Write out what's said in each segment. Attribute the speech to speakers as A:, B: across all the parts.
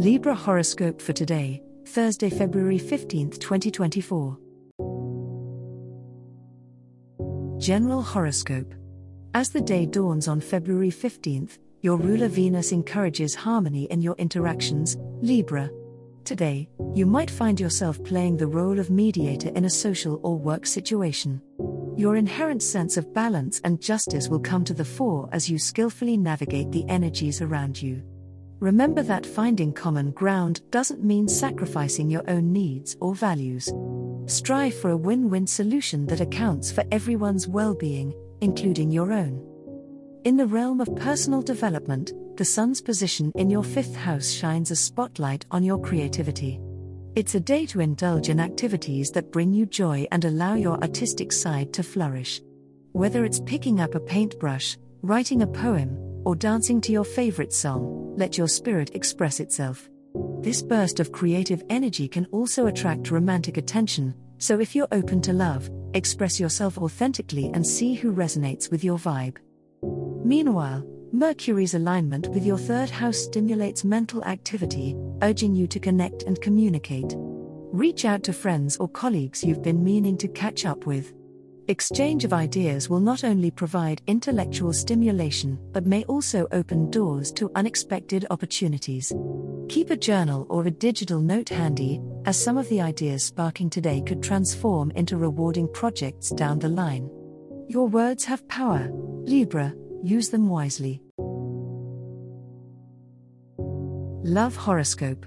A: Libra horoscope for today, Thursday, February 15th, 2024. General horoscope. As the day dawns on February 15th, your ruler Venus encourages harmony in your interactions, Libra. Today, you might find yourself playing the role of mediator in a social or work situation. Your inherent sense of balance and justice will come to the fore as you skillfully navigate the energies around you. Remember that finding common ground doesn't mean sacrificing your own needs or values. Strive for a win win solution that accounts for everyone's well being, including your own. In the realm of personal development, the sun's position in your fifth house shines a spotlight on your creativity. It's a day to indulge in activities that bring you joy and allow your artistic side to flourish. Whether it's picking up a paintbrush, writing a poem, or dancing to your favorite song, let your spirit express itself. This burst of creative energy can also attract romantic attention, so if you're open to love, express yourself authentically and see who resonates with your vibe. Meanwhile, Mercury's alignment with your third house stimulates mental activity, urging you to connect and communicate. Reach out to friends or colleagues you've been meaning to catch up with. Exchange of ideas will not only provide intellectual stimulation, but may also open doors to unexpected opportunities. Keep a journal or a digital note handy, as some of the ideas sparking today could transform into rewarding projects down the line. Your words have power, Libra, use them wisely. Love Horoscope.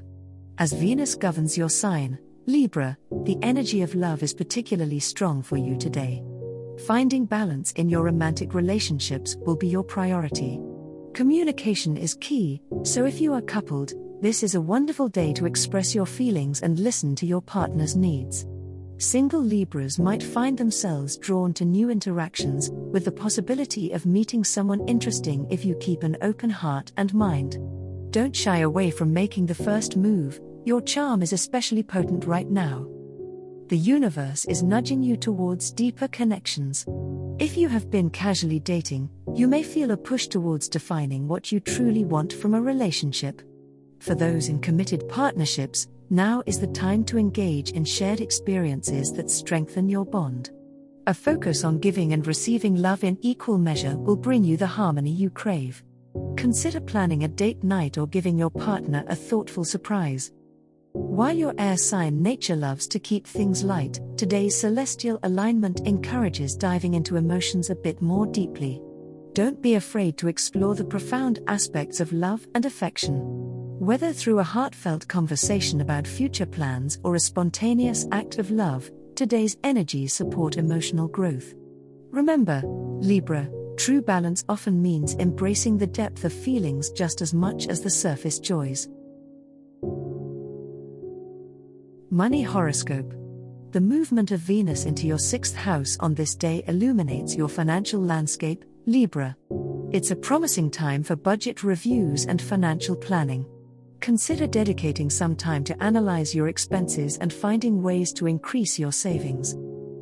A: As Venus governs your sign, Libra, the energy of love is particularly strong for you today. Finding balance in your romantic relationships will be your priority. Communication is key, so if you are coupled, this is a wonderful day to express your feelings and listen to your partner's needs. Single Libras might find themselves drawn to new interactions, with the possibility of meeting someone interesting if you keep an open heart and mind. Don't shy away from making the first move, your charm is especially potent right now the universe is nudging you towards deeper connections. If you have been casually dating, you may feel a push towards defining what you truly want from a relationship. For those in committed partnerships, now is the time to engage in shared experiences that strengthen your bond. A focus on giving and receiving love in equal measure will bring you the harmony you crave. Consider planning a date night or giving your partner a thoughtful surprise. While your air sign nature loves to keep things light, today's celestial alignment encourages diving into emotions a bit more deeply. Don't be afraid to explore the profound aspects of love and affection. Whether through a heartfelt conversation about future plans or a spontaneous act of love, today's energies support emotional growth. Remember, Libra, true balance often means embracing the depth of feelings just as much as the surface joys. Money Horoscope The movement of Venus into your sixth house on this day illuminates your financial landscape, Libra. It's a promising time for budget reviews and financial planning. Consider dedicating some time to analyze your expenses and finding ways to increase your savings.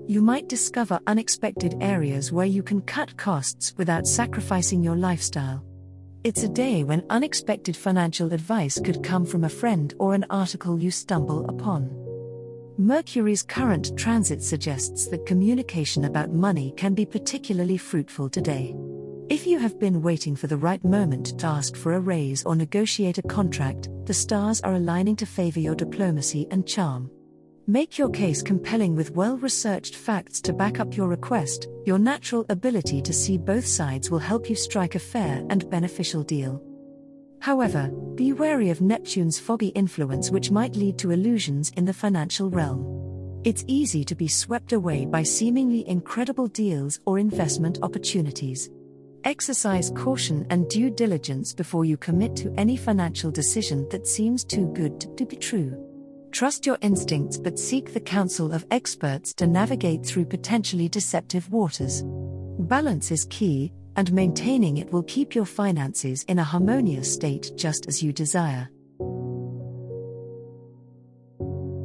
A: You might discover unexpected areas where you can cut costs without sacrificing your lifestyle. It's a day when unexpected financial advice could come from a friend or an article you stumble upon. Mercury's current transit suggests that communication about money can be particularly fruitful today. If you have been waiting for the right moment to ask for a raise or negotiate a contract, the stars are aligning to favor your diplomacy and charm. Make your case compelling with well researched facts to back up your request. Your natural ability to see both sides will help you strike a fair and beneficial deal. However, be wary of Neptune's foggy influence, which might lead to illusions in the financial realm. It's easy to be swept away by seemingly incredible deals or investment opportunities. Exercise caution and due diligence before you commit to any financial decision that seems too good to be true. Trust your instincts but seek the counsel of experts to navigate through potentially deceptive waters. Balance is key, and maintaining it will keep your finances in a harmonious state just as you desire.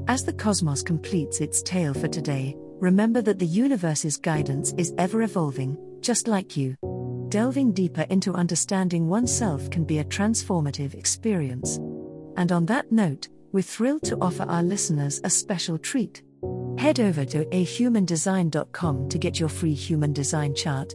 A: As the cosmos completes its tale for today, remember that the universe's guidance is ever evolving, just like you. Delving deeper into understanding oneself can be a transformative experience. And on that note, we're thrilled to offer our listeners a special treat. Head over to ahumandesign.com to get your free human design chart,